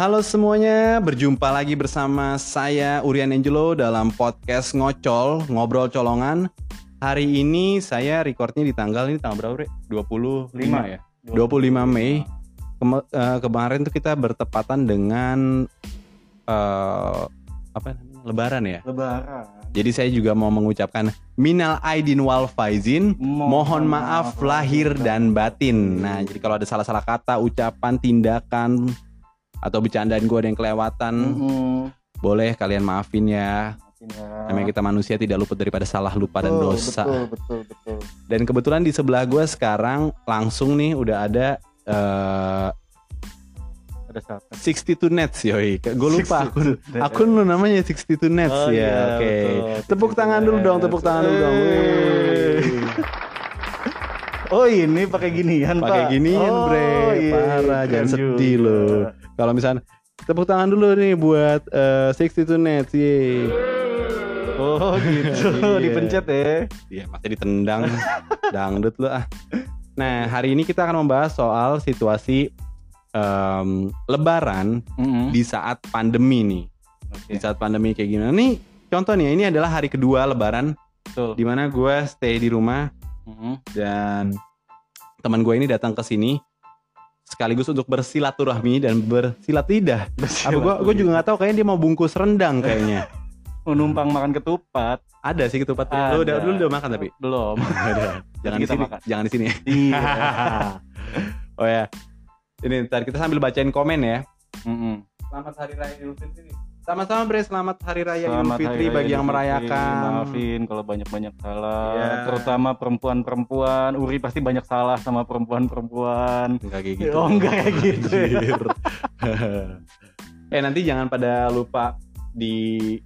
Halo semuanya, berjumpa lagi bersama saya Urian Angelo dalam podcast Ngocol, Ngobrol Colongan. Hari ini saya recordnya di tanggal ini tanggal berapa, Bre? 25 ya? 25 Mei. Kema- eh, kemarin tuh kita bertepatan dengan eh, apa namanya? Lebaran ya. Lebaran. Jadi saya juga mau mengucapkan minal aidin wal faizin, mohon maaf lahir dan batin. Nah, jadi kalau ada salah-salah kata, ucapan, tindakan atau bercandaan gue ada yang kelewatan, Mhm. boleh kalian maafin ya. Maafin ya. Namanya kita manusia tidak luput daripada salah lupa dan Betul, dosa. Betul, betul, betul. Dan kebetulan di sebelah gue sekarang langsung nih udah ada eh, Ada siapa? 62 Nets yoi. Gue lupa akun 62 akun lu namanya 62 Nets Oh, ya. iya, Oke. betul. Tepuk tangan dulu dong, tepuk tangan dulu dong. Oh ini pakai ginian Pakai Pak. ginian, oh, bre. iya, Parah, keren jangan sedih juga. Kalau misalnya tepuk tangan dulu nih buat eh, 62 Nets. Yeay. Oh gitu, Iya. dipencet ya. Iya, masih ditendang dangdut lu ah. Nah, hari ini kita akan membahas soal situasi em, lebaran Mhm. di saat pandemi nih. Oke, Di saat pandemi kayak gimana nih? Contoh nih, ini adalah hari kedua lebaran betul. di mana gue stay di rumah Mhm. dan teman gue ini datang ke sini sekaligus untuk bersilaturahmi dan bersilat lidah. Apa gue gue juga nggak tahu kayaknya dia mau bungkus rendang kayaknya. Mau numpang makan ketupat. Ada sih ketupatnya. Lu udah Ada. lu udah makan tapi. Belum. Jangan di sini. makan. Jangan di sini. iya. oh ya. Ini ntar kita sambil bacain komen ya. Mhm. Selamat Hari Raya Idul Fitri. Sama-sama Bre, selamat Hari Raya Idul Selamat Hari Fitri Raya bagi yang Idul Fitri. merayakan. Maafin kalau banyak-banyak salah. Iya. Terutama perempuan-perempuan. Uri pasti banyak salah sama perempuan-perempuan. Enggak kayak gitu. Oh enggak kayak gitu. ya. Eh nanti jangan pada lupa di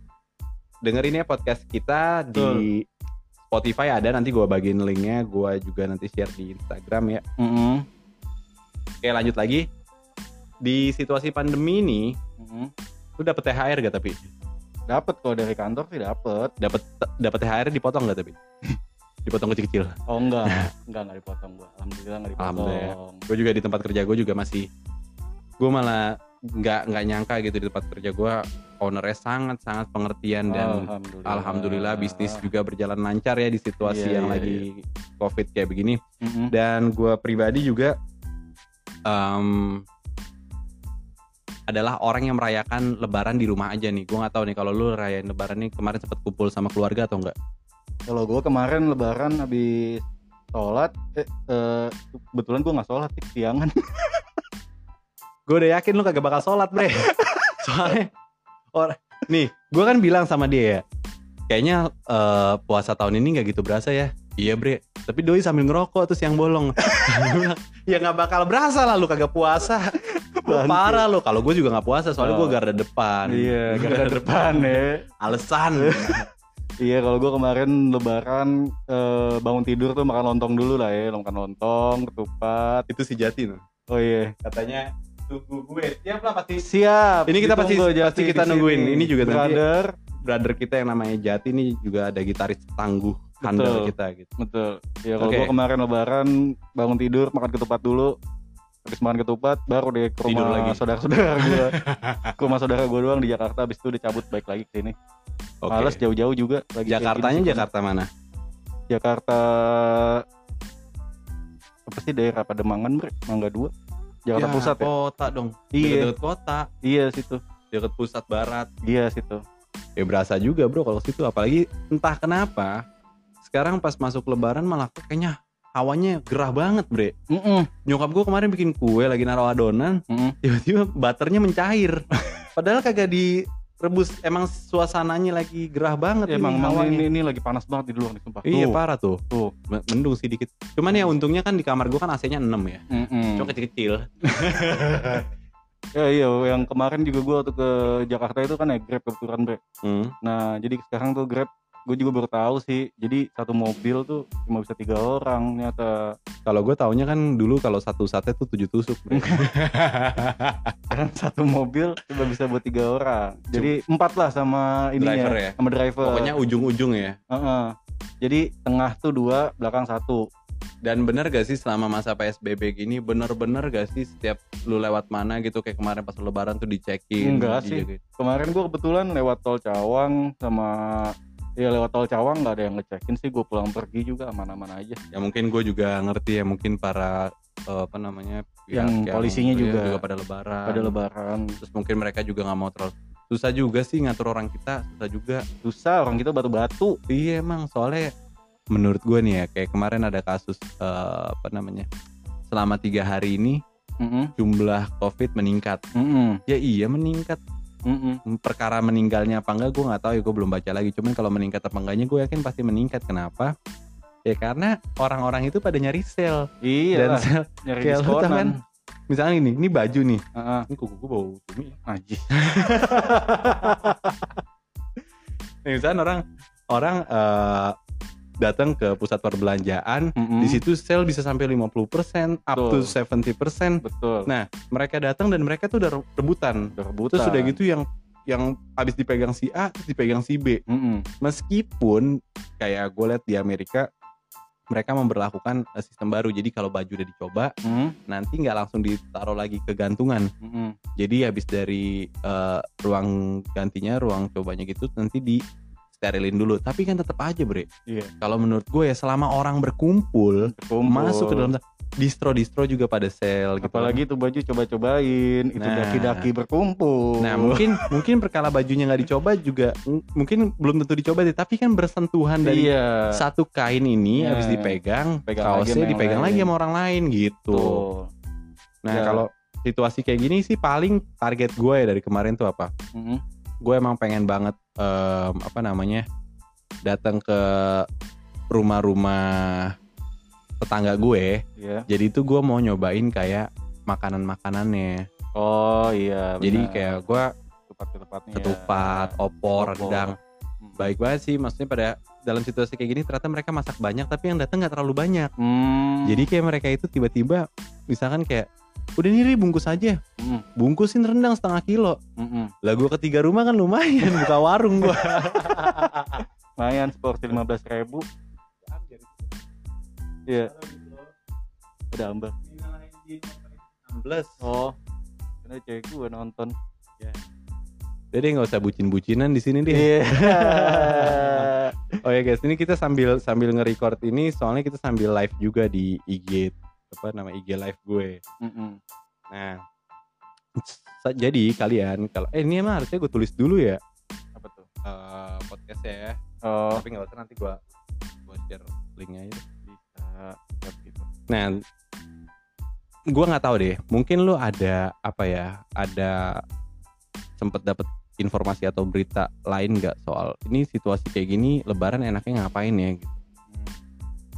dengerin ya podcast kita di Spotify ada nanti gua bagiin linknya gua juga nanti share di Instagram ya Mhm. oke lanjut lagi di situasi pandemi ini Mhm. Lu dapet THR gak tapi Dapat kok dari kantor sih dapat. dapat dapat THR dipotong gak tapi dipotong kecil-kecil Oh enggak, enggak enggak dipotong gua. Alhamdulillah enggak dipotong. Alhamdulillah. gue juga di tempat kerja gue juga masih gue malah nggak nggak nyangka gitu di tempat kerja gue ownernya sangat sangat pengertian dan Alhamdulillah. alhamdulillah bisnis juga berjalan lancar ya di situasi Iya, yang iya, lagi covid kayak begini Mhm. dan gue pribadi juga em, adalah orang yang merayakan lebaran di rumah aja nih. Gue nggak tahu nih kalau lu rayain lebaran nih kemarin sempat kumpul sama keluarga atau enggak Kalau gua kemarin lebaran habis sholat, eh, eh, kebetulan gua nggak sholat sih siangan. gue udah yakin lu kagak bakal sholat bre. Soalnya or nih gue kan bilang sama dia ya kayaknya eh, puasa tahun ini nggak gitu berasa ya. Iya bre. Tapi doi sambil ngerokok terus yang bolong. Ya nggak bakal berasa lah lu kagak puasa Parah lu kalau gue juga nggak puasa soalnya gue Oh. garda depan Iya, gara depan ya. alasan Iya, kalau gua kemarin lebaran eh, bangun tidur tuh makan lontong dulu lah ya, makan lontong, ketupat. itu si Jati tuh Oh iya. katanya tunggu gue siap lah pasti Siap. Ini kita pasti- Jati pasti kita nungguin. sini. Ini juga nanti- brother. brother kita yang namanya Jati ini juga ada gitaris tangguh handal kita gitu Betul. Ya kalau Oke. gua kemarin lebaran bangun tidur makan ketupat dulu. Habis makan ketupat baru deh ke Tidur rumah lagi. saudara-saudara gua. ke rumah saudara gua doang di Jakarta habis itu udah cabut balik lagi ke sini. Oke. Males jauh-jauh juga lagi Jakartanya gini. Jakarta mana Jakarta apa sih daerah Pademangan bre Mangga 2 Jakarta Ya, Pusat ya kota dong Iya. deket kota iya situ deket pusat barat iya situ ya berasa juga bro kalau situ apalagi entah kenapa sekarang pas masuk lebaran malah kok kayaknya hawanya gerah banget bre. Mm-mm. nyokap gue kemarin bikin kue lagi naruh adonan. Mm-mm. tiba-tiba butternya mencair. Padahal kagak direbus. Emang suasananya lagi gerah banget Ya, emang ini emang ini, ini lagi panas banget di luar nih sumpah. Iya Tuh. parah tuh. Tuh. Mendung sih dikit. Cuman ya untungnya kan di kamar gue kan AC-nya 6 ya. Mm-mm. cuma kecil-kecil. Ya iya yang kemarin juga gua waktu ke Jakarta itu kan naik Grab kebetulan bre. Hmm. nah jadi sekarang tuh Grab gue juga baru tahu sih jadi satu mobil tuh cuma bisa tiga orang ternyata kalau gue taunya kan dulu kalau satu sate tuh tujuh tusuk sekarang satu mobil cuma bisa buat tiga orang jadi empat lah sama ininya Driver ya? sama driver pokoknya ujung-ujung ya Heeh. Jadi tengah tuh dua, belakang satu. Dan bener gak sih selama masa PSBB gini bener-bener gak sih setiap lu lewat mana gitu kayak kemarin pas lebaran tuh dicekin? Enggak sih. Kemarin gue kebetulan lewat tol Cawang sama ya lewat tol Cawang nggak ada yang ngecekin sih. Gue pulang pergi juga aman-aman aja. Ya mungkin gue juga ngerti ya mungkin para eh, apa namanya Yang polisinya iya, juga. pada lebaran. Pada lebaran Terus mungkin mereka juga nggak mau terlalu susah juga sih ngatur orang kita susah juga. susah orang kita batu-batu. Iya emang soalnya menurut gue nih ya kayak kemarin ada kasus eh, apa namanya selama tiga hari ini Mm-mm. jumlah COVID meningkat. Mm-mm. Ya iya meningkat. Mm-mm. Perkara meninggalnya apa enggak gue nggak tahu ya gue belum baca lagi. Cuman kalau meningkat apa enggaknya gue yakin pasti meningkat. Kenapa? Ya karena orang-orang itu pada nyari sel Iya dan sel nyari diskonan. kan? misalnya ini ini baju nih. Heeh. Ini kuku gue bau cumi. Najis. Nih, misalnya orang orang eh, datang ke pusat perbelanjaan Mm-mm. di situ sel bisa sampai 50% up to Betul. 70%. betul. Nah, mereka datang dan mereka tuh udah rebutan. Udah rebutan. Terus udah gitu yang yang habis dipegang si A, terus dipegang si B. Mm-mm. Meskipun kayak gue lihat di Amerika mereka memperlakukan eh, sistem baru. Jadi kalau baju udah dicoba, Mm. nanti nggak langsung ditaruh lagi ke gantungan. Mm-mm. Jadi habis dari eh, ruang gantinya, ruang cobanya gitu, nanti di sterilin dulu. Tapi kan tetap aja, Bre. Iya. Kalau menurut gue ya selama orang berkumpul, Berkumpul. masuk ke dalam distro-distro juga pada sel gitu. Apalagi tuh baju coba-cobain, itu Nah. daki-daki berkumpul. Nah mungkin mungkin perkala bajunya nggak dicoba juga mungkin belum tentu dicoba deh tapi kan bersentuhan dari iya. satu kain ini Iya. habis dipegang Pegang lagi kaosnya yang dipegang lain. lagi sama orang lain gitu. Tuh. Nah Ya. kalau situasi kayak gini sih paling target gue ya dari kemarin tuh apa? Mm-mm. Gue emang pengen banget em, apa namanya datang ke rumah-rumah tetangga gue. Iya. Jadi itu gue mau nyobain kayak makanan-makanannya. Oh iya. Jadi benar. kayak gue ketupat-ketupatnya. ketupat, opor, Opor. rendang. Hmm. baik banget sih maksudnya pada dalam situasi kayak gini ternyata mereka masak banyak tapi yang datang nggak terlalu banyak Hmm. jadi kayak mereka itu tiba-tiba misalkan kayak udah nih Ri, bungkus aja Mm, bungkusin rendang setengah kilo mm, mm. lah gua ketiga rumah kan lumayan buka warung gua Lumayan seporsi lima belas ribu. Iya. Udah ambil. plus Oh. Karena cewek gue nonton. jadi nggak usah bucin-bucinan di sini deh Iya. oh ya guys ini kita sambil sambil nge-record ini soalnya kita sambil live juga di IG apa nama IG live gue Mm-mm. nah sa- jadi kalian kalau eh ini emang harusnya gue tulis dulu ya Apa tuh? eh podcastnya ya Oh, tapi nggak usah nanti gua gua share linknya aja deh. bisa. Siap gitu. nah gua nggak tahu deh mungkin lu ada apa ya ada sempet dapet informasi atau berita lain nggak soal ini situasi kayak gini lebaran enaknya ngapain ya gitu. Hmm.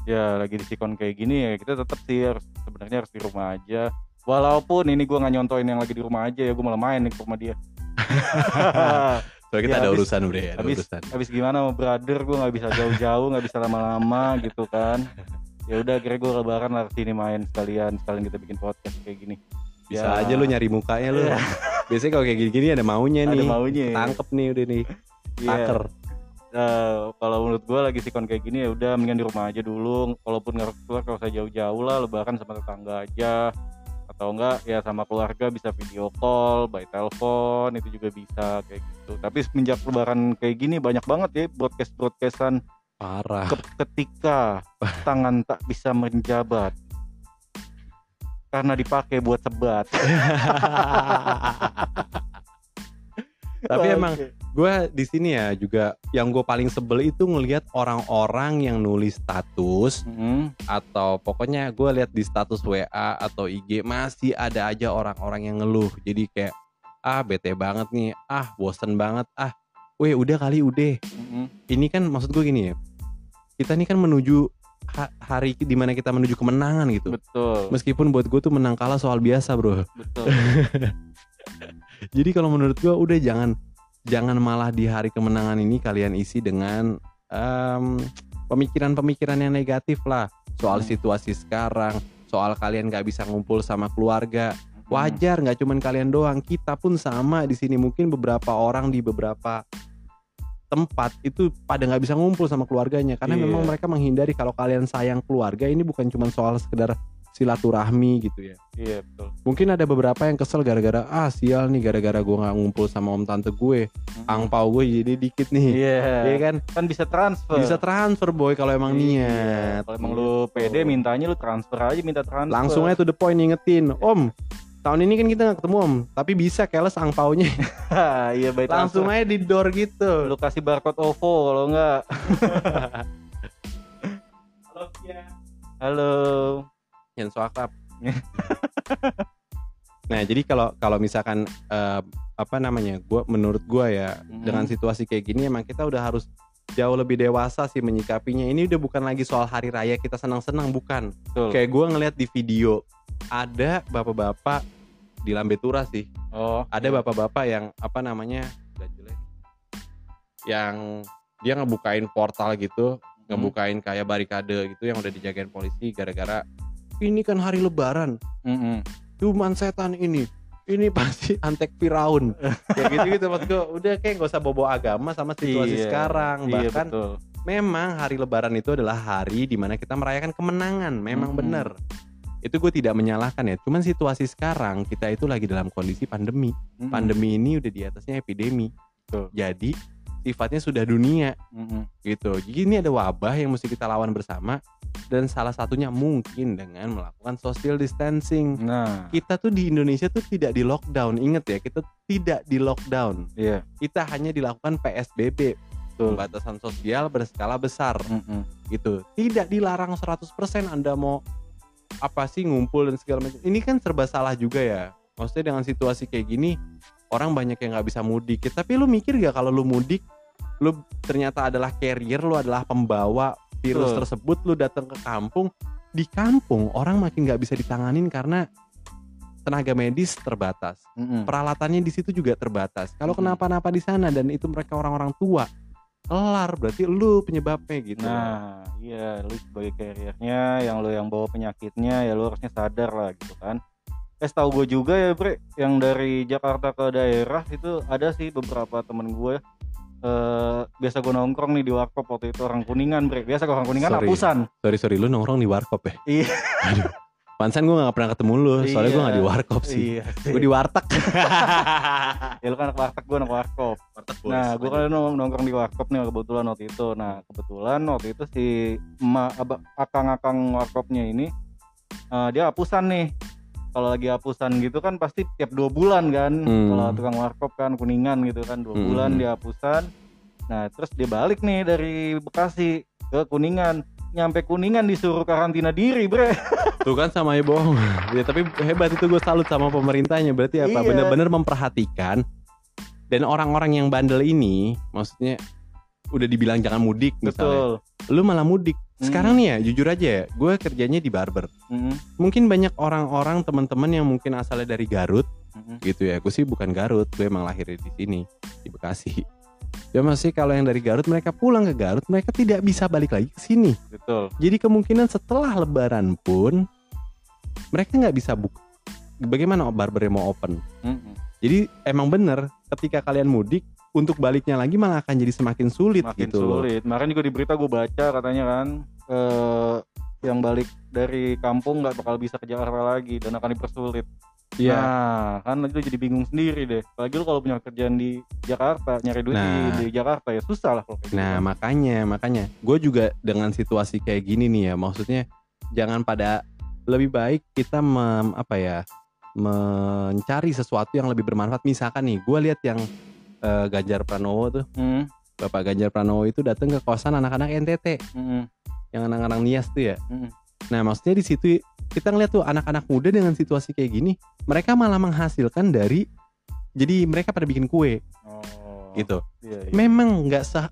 Ya lagi di sikon kayak gini ya kita tetap sih harus sebenarnya harus di rumah aja. Walaupun ini gue nggak nyontoin yang lagi di rumah aja ya gue malah main nih ke rumah dia. soalnya kita Ya, ada habis- urusan udah ya ada habis urusan habis gimana sama brother gue nggak bisa jauh-jauh nggak bisa lama-lama gitu kan. Ya udah akhirnya gue lebaran lah sini main sekalian sekalian kita bikin podcast kayak gini. bisa Ya. aja lu nyari mukanya lu biasanya kalau kayak gini-gini ada maunya Ada nih maunya. tangkep nih udah nih Iya. taker Eh, kalau menurut gue lagi sikon kayak gini ya udah mendingan di rumah aja dulu. Walaupun nggak keluar kalau usah jauh-jauh lah lebaran sama tetangga aja. Atau enggak ya sama keluarga bisa video call by telepon itu juga bisa kayak gitu. Tapi semenjak lebaran kayak gini banyak banget ya broadcast broadcastan parah. ke- ketika tangan tak bisa menjabat. Karena dipakai buat sebat tapi emang gue di sini ya juga yang gue paling sebel itu ngelihat orang-orang yang nulis status Mm, atau pokoknya gue lihat di status WA atau IG masih ada aja orang-orang yang ngeluh. Jadi kayak ah bete banget nih. Ah bosen banget. Ah weh udah kali udah. Mm, ini kan maksud gue gini ya kita ini kan menuju ha- hari di mana kita menuju kemenangan gitu. Betul. Meskipun buat gue tuh menang kalah soal biasa bro. Betul Jadi kalau menurut gua udah jangan jangan malah di hari kemenangan ini kalian isi dengan em, pemikiran-pemikiran yang negatif lah soal Hmm. situasi sekarang, soal kalian nggak bisa ngumpul sama keluarga. Mm, Wajar nggak cuman kalian doang, kita pun sama di sini mungkin beberapa orang di beberapa tempat itu pada nggak bisa ngumpul sama keluarganya karena Iya. memang mereka menghindari kalau kalian sayang keluarga ini bukan cuma soal sekedar silaturahmi gitu ya. Iya betul. Mungkin ada beberapa yang kesel gara-gara ah sial nih gara-gara gue nggak ngumpul sama om tante gue. Angpau gue jadi dikit nih. Iya. Iya kan? Kan bisa transfer. Bisa transfer boy kalau emang Iya. niat. kalau emang lu Gitu. pede mintanya lu transfer aja minta transfer. Langsung aja to the point ingetin om tahun ini kan kita nggak ketemu om. Tapi bisa keles angpaunya iya baik langsung aja di door gitu. Lu kasih barcode OVO kalau enggak halo yang so akrab nah jadi kalau kalau misalkan eh, apa namanya gua menurut gua ya Mhm. dengan situasi kayak gini emang kita udah harus jauh lebih dewasa sih menyikapinya ini udah bukan lagi soal hari raya kita senang-senang bukan Betul. kayak gua ngeliat di video ada bapak-bapak di Lambetura sih oh ada bapak-bapak yang apa namanya yang dia ngebukain portal gitu Hmm. ngebukain kayak barikade gitu yang udah dijagain polisi gara-gara ini kan hari lebaran. Mm-mm. cuman setan ini. Ini pasti antek Firaun kayak gitu gitu maksud gue udah kayak gak usah bobo agama sama situasi Iya. sekarang. Iya bahkan betul. memang hari lebaran itu adalah hari di mana kita merayakan kemenangan. Memang Mm-mm. bener. Itu gue tidak menyalahkan ya. Cuman situasi sekarang kita itu lagi dalam kondisi pandemi. Mm-mm. pandemi ini udah di atasnya epidemi. Betul. jadi sifatnya sudah dunia. Mm-mm. gitu. Jadi ini ada wabah yang mesti kita lawan bersama dan salah satunya mungkin dengan melakukan social distancing. Nah. Kita tuh di Indonesia tuh tidak di lockdown. Inget ya kita tidak di lockdown. Iya. Kita hanya dilakukan PSBB betul. pembatasan sosial berskala besar. Mm-mm. gitu. Tidak dilarang 100% Anda mau apa sih ngumpul dan segala macam. Ini kan serba salah juga ya. Maksudnya dengan situasi kayak gini orang banyak yang nggak bisa mudik. Tapi lu mikir gak kalau lu mudik lu ternyata adalah carrier lu adalah pembawa virus Betul. tersebut lu datang ke kampung di kampung orang makin nggak bisa ditanganin karena tenaga medis terbatas Mm-mm. peralatannya di situ juga terbatas kalau Mm-mm. kenapa-napa di sana dan itu mereka orang-orang tua kelar berarti lu penyebabnya gitu Nah, iya, lu sebagai carriernya, yang lu yang bawa penyakitnya, ya lu harusnya sadar lah gitu kan. Eh, tahu gue juga ya, Bre, yang dari Jakarta ke daerah itu ada sih beberapa temen gue. Eh, biasa gue nongkrong nih di warkop waktu itu orang kuningan, Bre. Biasa kalau orang kuningan Sorry. hapusan. sorry sorry lu nongkrong di warkop ya Iya. aduh pansan gue gak pernah ketemu lu soalnya gue Iya. gak di warkop sih Iya. gue di warteg ya lu kan anak warteg, gue anak warkop. Nah, gue kan nong- nongkrong di warkop nih kebetulan waktu itu. Nah, kebetulan waktu itu si emak akang-akang warkopnya ini eh, dia hapusan nih. Kalau lagi hapusan gitu kan pasti tiap dua bulan kan. Hmm. Kalau tukang warkop kan kuningan gitu kan dua Hmm. bulan dia hapusan. Nah, terus dia balik nih dari Bekasi ke Kuningan. Nyampe Kuningan disuruh karantina diri, Bre. tuh kan sama ya bohong ya tapi hebat itu gue salut sama pemerintahnya berarti apa Iya. bener-bener memperhatikan dan orang-orang yang bandel ini maksudnya udah dibilang jangan mudik misalnya Betul. lu malah mudik Hmm. sekarang nih ya jujur aja ya gue kerjanya di barber Mm-mm. mungkin banyak orang-orang teman-teman yang mungkin asalnya dari Garut Mm-mm. gitu ya gue sih bukan Garut gue emang lahir di sini di Bekasi ya masih kalau yang dari Garut mereka pulang ke Garut mereka tidak bisa balik lagi ke sini Betul. jadi kemungkinan setelah Lebaran pun mereka nggak bisa buka bagaimana barbernya mau open Mm-mm. jadi emang bener ketika kalian mudik untuk baliknya lagi malah akan jadi semakin sulit makin gitu sulit. Kemarin juga di berita gue baca katanya kan eh yang balik dari kampung nggak bakal bisa ke Jakarta lagi dan akan dipersulit. Iya. Nah, kan itu jadi bingung sendiri deh. Apalagi lu kalau punya kerjaan di Jakarta, nyari duit di, Nah. di Jakarta ya susah lah kalau kayak Nah gitu. makanya makanya gue juga dengan situasi kayak gini nih ya maksudnya jangan pada lebih baik kita mem, apa ya mencari sesuatu yang lebih bermanfaat misalkan nih gue lihat yang eh, Ganjar Pranowo tuh. Hmm, Bapak Ganjar Pranowo itu datang ke kosan anak-anak NTT mm, yang anak-anak Nias tuh ya. Mm. nah maksudnya di situ kita ngeliat tuh anak-anak muda dengan situasi kayak gini mereka malah menghasilkan dari jadi mereka pada bikin kue. Oh, gitu. Iya, iya. memang nggak sah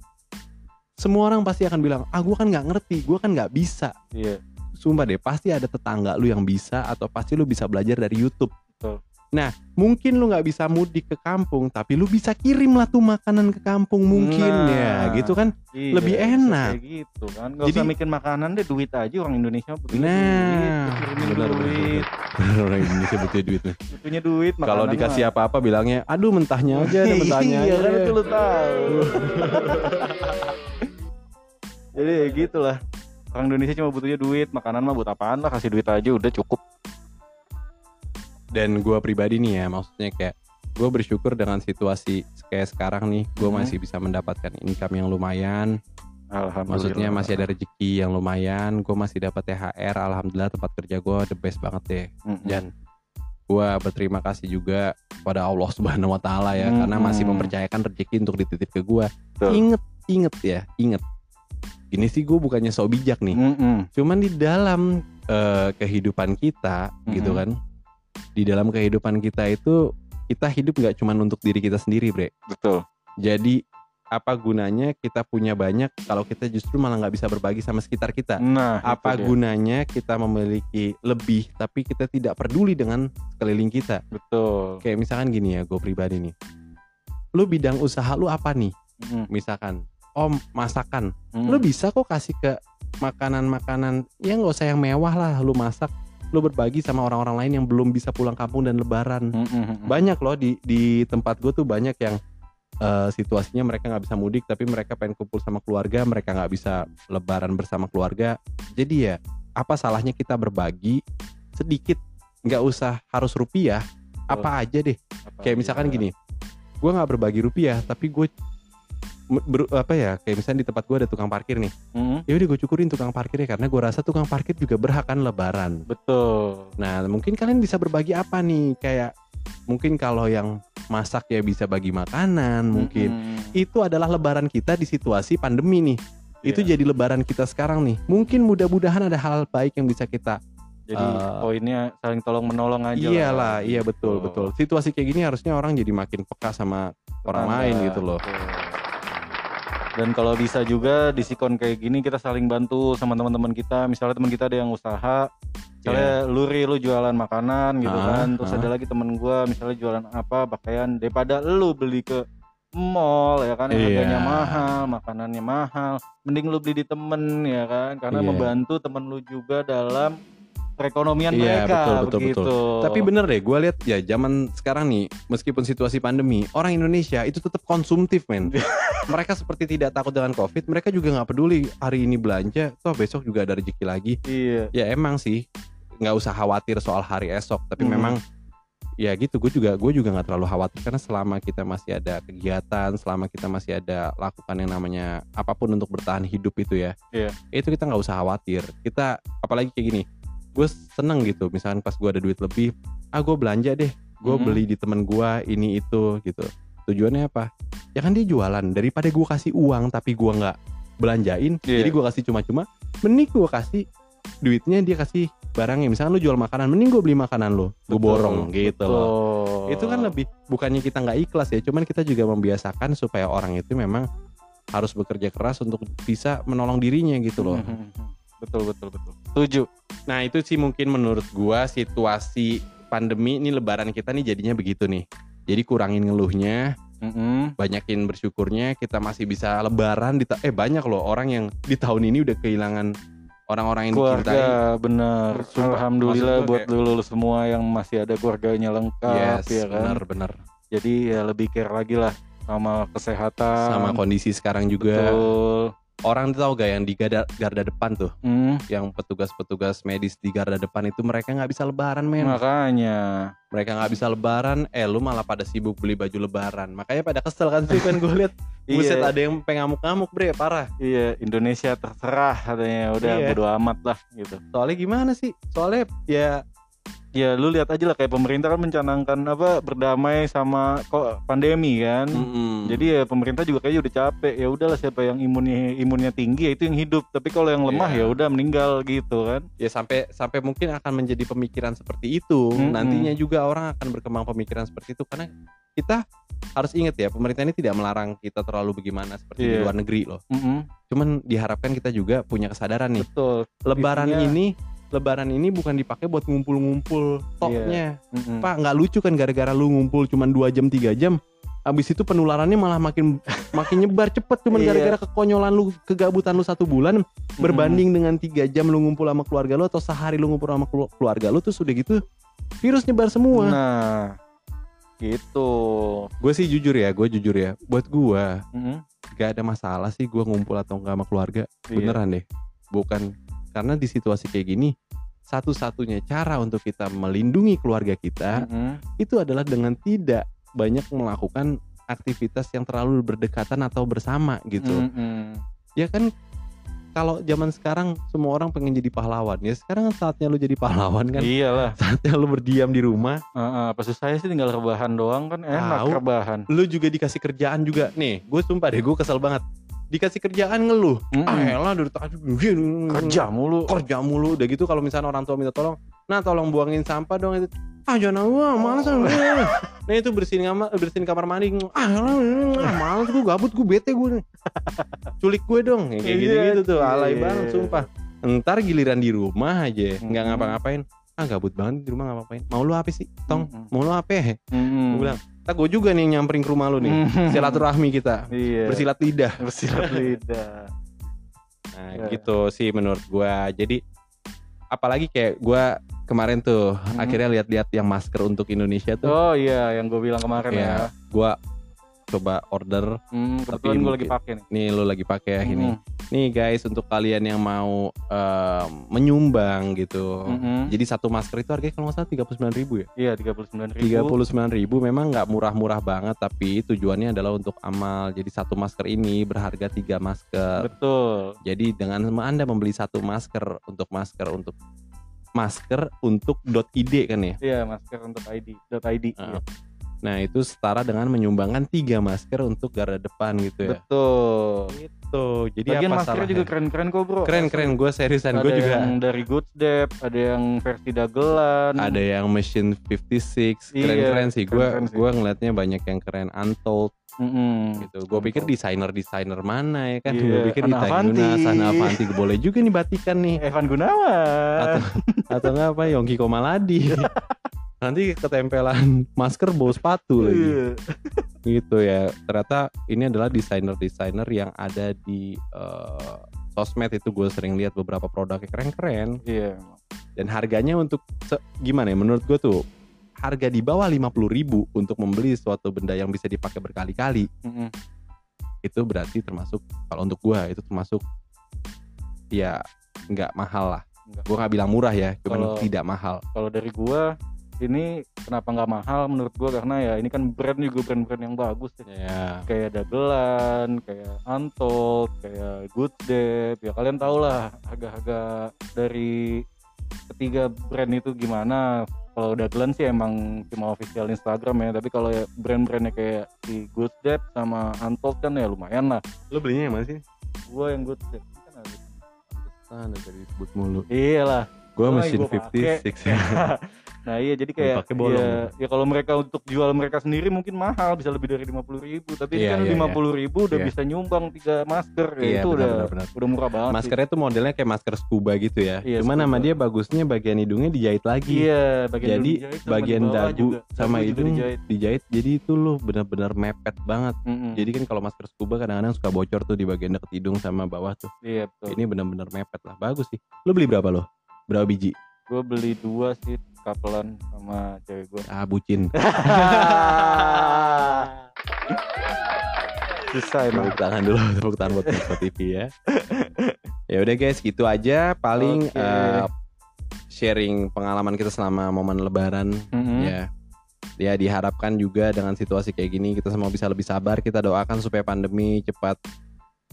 semua orang pasti akan bilang ah gue kan nggak ngerti gue kan nggak bisa. Iya. sumpah deh pasti ada tetangga lu yang bisa atau pasti lu bisa belajar dari YouTube. Betul. Nah, mungkin lu nggak bisa mudik ke kampung, tapi lu bisa kirim lah tuh makanan ke kampung mungkin Nah. ya, gitu kan? Iya, Lebih enak. kayak gitu kan Gak Jadi- usah mikir makanan deh duit aja orang Indonesia butuhnya Nah, duit kirimin benar, duit benar. Orang Indonesia butuh duit nih. butuhnya duit Kalau dikasih mah. apa-apa bilangnya, aduh mentahnya aja, ada mentahnya iya aja. kan deh." itu lu tahu jadi ya gitulah orang Indonesia cuma butuhnya duit makanan mah buat apaan lah kasih duit aja udah cukup Dan gua pribadi nih ya, maksudnya kayak gue bersyukur dengan situasi kayak sekarang nih, gue Mhm. masih bisa mendapatkan income yang lumayan. alhamdulillah Maksudnya masih ada rezeki yang lumayan, gue masih dapat THR. Alhamdulillah tempat kerja gue the best banget deh. Mm-mm. Dan gue berterima kasih juga pada Allah Subhanahu Wa Taala ya, Mm-mm. karena masih mempercayakan rezeki untuk dititip ke gue. Inget, inget ya, inget. Gini sih gue bukannya sok bijak nih, Mm-mm. cuman di dalam eh, kehidupan kita gitu Mhm. kan, di dalam kehidupan kita itu kita hidup nggak cuman untuk diri kita sendiri, bre. betul Jadi apa gunanya kita punya banyak kalau kita justru malah nggak bisa berbagi sama sekitar kita? nah Apa gunanya kita memiliki lebih tapi kita tidak peduli dengan sekeliling kita? betul Kayak misalkan gini ya, gue pribadi nih. Lu bidang usaha lu apa nih? Mm-mm. Misalkan, oh masakan. Mm-mm. Lu bisa kok kasih ke makanan-makanan ya nggak usah yang mewah lah. Lu masak, lu berbagi sama orang-orang lain yang belum bisa pulang kampung dan lebaran. Mm-mm. banyak loh di di tempat gue tuh banyak yang eh, situasinya mereka nggak bisa mudik tapi mereka pengen kumpul sama keluarga mereka nggak bisa lebaran bersama keluarga. Jadi ya apa salahnya kita berbagi sedikit? Nggak usah harus rupiah apa aja deh. Apa kayak misalkan aja. gini gue nggak berbagi rupiah tapi gue ber- apa ya kayak misalnya di tempat gue ada tukang parkir nih Mm-mm. ya udah gue cukurin tukang parkirnya karena gue rasa tukang parkir juga berhak kan lebaran betul Nah, mungkin kalian bisa berbagi apa nih? Kayak mungkin kalau yang masak ya bisa bagi makanan, mungkin Mm-mm. itu adalah lebaran kita di situasi pandemi nih. Itu Iya. jadi lebaran kita sekarang nih. Mungkin mudah-mudahan ada hal baik yang bisa kita jadi eh, poinnya saling tolong menolong aja Iyalah, iya betul betul. Situasi kayak gini harusnya orang jadi makin peka sama orang Tetangga, lain gitu loh. betul. Dan kalau bisa juga di sikon kayak gini kita saling bantu sama teman-teman kita. Misalnya teman kita ada yang usaha, misalnya luri lu jualan makanan gitu Ah, kan. Terus ah. ada lagi temen gua misalnya jualan apa pakaian daripada lu beli ke mall ya kan yang Iya. harganya mahal, makanannya mahal. Mending lu beli di temen ya kan karena Iya. membantu temen lu juga dalam perekonomian Iya, mereka betul, betul, begitu. Tapi bener deh, gue lihat ya zaman sekarang nih, meskipun situasi pandemi, orang Indonesia itu tetap konsumtif men. mereka seperti tidak takut dengan covid, mereka juga nggak peduli hari ini belanja, toh besok juga ada rezeki lagi. Iya. Ya emang sih, nggak usah khawatir soal hari esok, tapi Hmm. memang ya gitu, gue juga gue juga nggak terlalu khawatir karena selama kita masih ada kegiatan, selama kita masih ada lakukan yang namanya apa pun untuk bertahan hidup itu ya, Iya. itu kita nggak usah khawatir. Kita apalagi kayak gini, gue seneng gitu, misalkan pas gue ada duit lebih, ah gue belanja deh, gue Mhm. beli di temen gue ini itu gitu. Tujuannya apa? Ya kan dia jualan daripada gue kasih uang tapi gue nggak belanjain, Iya. jadi gue kasih cuma-cuma, mending gue kasih duitnya dia kasih barangnya. Misalkan lu jual makanan, mending gue beli makanan lu, gue borong gitu loh. betul. Itu kan lebih bukannya kita nggak ikhlas ya, cuman kita juga membiasakan supaya orang itu memang harus bekerja keras untuk bisa menolong dirinya gitu loh. Mhm. betul betul betul. Setuju. Nah itu sih mungkin menurut gua situasi pandemi ini lebaran kita nih jadinya begitu nih. Jadi kurangin ngeluhnya, Mhm. banyakin bersyukurnya kita masih bisa lebaran di ta- eh banyak loh orang yang di tahun ini udah kehilangan orang-orang yang dicintai. keluarga bener Sumpah, alhamdulillah gua buat dulu semua yang masih ada keluarganya lengkap Yes, ya kan bener-bener. jadi ya lebih care lagi lah sama kesehatan Sama kondisi sekarang juga. betul Orang tahu gak yang di garda, garda depan tuh, Hmm, yang petugas-petugas medis di garda depan itu mereka nggak bisa lebaran men. makanya Mereka nggak bisa lebaran, eh lu malah pada sibuk beli baju lebaran. Makanya pada kesel kan sih kan gue lihat Buset iya ada yang pengamuk-ngamuk bre parah iya Indonesia terserah katanya udah Iya. bodo amat lah gitu Soalnya gimana sih? Soalnya ya ya lu lihat aja lah kayak pemerintah kan mencanangkan apa berdamai sama kok pandemi kan mm-mm. Jadi ya pemerintah juga kayaknya udah capek. Ya udahlah siapa yang imunnya imunnya tinggi ya itu yang hidup. Tapi kalau yang lemah Iya. ya udah meninggal gitu kan. ya sampai sampai mungkin akan menjadi pemikiran seperti itu. Mm-mm. Nantinya juga orang akan berkembang pemikiran seperti itu karena kita harus ingat ya pemerintah ini tidak melarang kita terlalu bagaimana seperti di Iya. luar negeri loh. Mm-mm. Cuman diharapkan kita juga punya kesadaran nih. Betul. Lebaran Visinya- ini lebaran ini bukan dipakai buat ngumpul-ngumpul toknya. Mm-mm. Pak, nggak lucu kan gara-gara lu ngumpul cuman 2 jam 3 jam. Abis itu penularannya malah makin makin nyebar cepet cuman Iya. gara-gara kekonyolan lu kegabutan lu satu bulan berbanding dengan tiga jam lu ngumpul sama keluarga lu atau sehari lu ngumpul sama kelu- keluarga lu tuh sudah gitu virus nyebar semua. Nah, gitu. Gue sih jujur ya, gue jujur ya. Buat gue Mm-mm. gak ada masalah sih gue ngumpul atau enggak sama keluarga. Iya. Beneran deh. Bukan karena di situasi kayak gini satu-satunya cara untuk kita melindungi keluarga kita Mm-mm. itu adalah dengan tidak banyak melakukan aktivitas yang terlalu berdekatan atau bersama gitu. Mm-mm. Ya kan kalau zaman sekarang semua orang pengen jadi pahlawan ya sekarang saatnya lu jadi pahlawan kan Iyalah. saatnya lu berdiam di rumah Heeh, apa susahnya sih tinggal rebahan doang kan enak Tahu. rebahan. lu juga dikasih kerjaan juga nih gue sumpah deh gue kesel banget dikasih kerjaan ngeluh. Mm-mm. ah elah dari tadi. Kerja mulu. kerja mulu. Udah gitu kalau misalnya orang tua minta tolong nah tolong buangin sampah dong itu. Ah jangan gua malas ah. nah itu bersihin kamar bersihin kamar mandi. Ah elah, malas gue gabut gue bete gue nih. Culik gue dong Ya, kayak Iya, gitu gitu tuh alay iya. banget sumpah. Ntar giliran di rumah aja nggak ngapa-ngapain. Ah gabut banget di rumah ngapain mau lu apa sih? Tong mau lu apa Mm-mm. gue bilang tak gue juga nih nyamperin ke rumah lu nih Mm. silaturahmi kita Iya. bersilat lidah Bersilat lidah. Nah, Ya. gitu sih menurut gua. Jadi apalagi kayak gua kemarin tuh Mhm. akhirnya lihat-lihat yang masker untuk Indonesia tuh. Oh iya, yang gue bilang kemarin ya. ya, gua coba order. Hmm, Tapi kebetulan gue lagi pakai nih. Nih lu lagi pakai ya ini. Hmm. Nih guys untuk kalian yang mau em, menyumbang gitu. Mm-mm. Jadi satu masker itu harganya kalau nggak salah 39.000 ribu ya. Iya, 39 ribu. 39.000 ribu memang nggak murah-murah banget tapi tujuannya adalah untuk amal. Jadi satu masker ini berharga tiga masker. Betul. Jadi dengan Anda membeli satu masker untuk masker untuk masker untuk .id kan ya. Iya, masker untuk ID. .id. Ah, iya. Nah itu setara dengan menyumbangkan tiga masker untuk garda depan gitu ya. Betul. Gitu. Jadi Bagian apa maskernya salahnya? juga keren-keren kok, Bro. Keren keren gue seriusan Ada gue juga. yang dari Good Step, ada yang versi dagelan. Ada yang Machine 56 Iya, keren-keren sih. Gue keren-keren gue ngelihatnya banyak yang keren Untold Mm-mm. gitu. Gue pikir desainer desainer mana ya kan? Iya, Gue pikir di Ana Avanti. Tanjuna, Sana Avanti boleh juga nih batikan nih. Evan Gunawan. atau atau enggak apa Yongki Komaladi nanti ketempelan masker bau sepatu lagi. Iya. gitu ya. Ternyata ini adalah desainer-desainer yang ada di eh, sosmed itu. Gue sering lihat beberapa produknya keren-keren. Iya. dan harganya untuk gimana ya? Menurut gue tuh harga di bawah 50.000 ribu untuk membeli suatu benda yang bisa dipakai berkali-kali Mm-mm. itu berarti termasuk kalau untuk gue itu termasuk ya nggak mahal lah. Gue nggak bilang murah ya cuman tidak mahal. Kalau dari gua ini kenapa nggak mahal menurut gua karena ya ini kan brand juga brand-brand yang bagus ya. ya Kayak Dagelan, kayak Untold, kayak Good Step. Ya kalian tau lah harga-harga dari ketiga brand itu gimana. Kalau Dagelan sih emang cuma official Instagram ya, tapi kalau ya brand-brandnya kayak si Good Step sama Untold kan ya lumayan lah. Lo belinya yang mana sih? Gua yang Good Step kan ada. Sana dari disebut mulu. Iya lah. Gue Gua mesin lagi gua pakai. 56 ya. nah iya jadi kayak bolong. ya, ya kalau mereka untuk jual mereka sendiri mungkin mahal bisa lebih dari lima puluh ribu tapi Iya, ini iya, kan lima puluh ribu udah Iya. bisa nyumbang tiga masker ya Iya, itu benar, udah benar, benar. udah murah banget sih. Maskernya tuh modelnya kayak masker scuba gitu ya. Iya, Cuman nama scuba. dia bagusnya bagian hidungnya dijahit lagi. iya bagian Jadi dijahit bagian dagu juga. sama Dagu hidung dijahit. dijahit. Jadi itu loh benar-benar mepet banget. Mm-mm. Jadi kan kalau masker scuba kadang-kadang suka bocor tuh di bagian deket hidung sama bawah tuh. iya betul Ini benar-benar mepet lah. Bagus sih. Lo beli berapa lo? Berapa biji? gue beli dua sih kapelan sama cewek gue Ah, bucin. susah emang Tepuk tangan dulu, tepuk tangan buat TV ya. ya udah guys, gitu aja. Paling Oke. eh, sharing pengalaman kita selama momen Lebaran Mm-mm. ya. Ya diharapkan juga dengan situasi kayak gini kita semua bisa lebih sabar. Kita doakan supaya pandemi cepat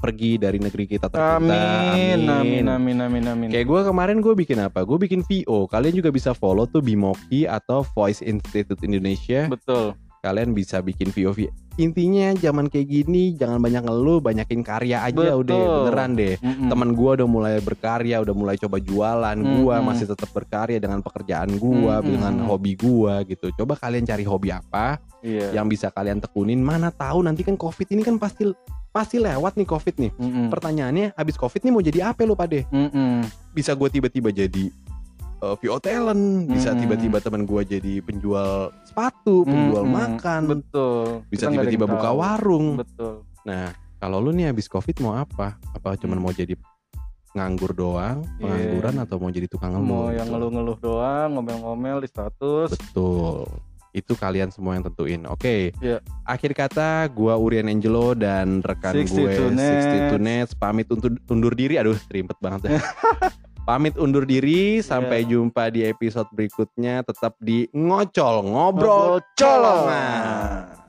pergi dari negeri kita tercinta. amin amin amin amin amin Kayak gue kemarin gue bikin apa? Gue bikin VO. Kalian juga bisa follow tuh Bimoki atau Voice Institute Indonesia. betul Kalian bisa bikin VO. Intinya zaman kayak gini jangan banyak ngeluh, banyakin karya aja Betul. udah beneran deh. Mm-mm. Temen gue udah mulai berkarya, udah mulai coba jualan. Gua Mm-mm. masih tetap berkarya dengan pekerjaan gua, Mm-mm. dengan hobi gua gitu. Coba kalian cari hobi apa iya yang bisa kalian tekunin. Mana tahu nanti kan Covid ini kan pasti pasti lewat nih Covid nih. Mm-mm. Pertanyaannya, abis Covid nih mau jadi apa lo pade? Mm-mm. Bisa gue tiba-tiba jadi uh, VO talent, bisa Hmm. tiba-tiba teman gue jadi penjual sepatu, penjual Mm-mm. makan, betul bisa tiba-tiba buka tahu. warung. betul Nah, kalau lu nih habis covid mau apa? Apa cuman Hmm. mau jadi nganggur doang, Iya. pengangguran atau mau jadi tukang ngeluh? mau yang ngeluh-ngeluh doang ngomel-ngomel di status Betul. Itu kalian semua yang tentuin. Oke. Iya. Akhir kata gua Urian Angelo dan rekan 62 gue Nets. 62 Nets pamit untuk undur diri. Aduh, terimpet banget ya. pamit undur diri sampai Iya. jumpa di episode berikutnya tetap di ngocol ngobrol colongan.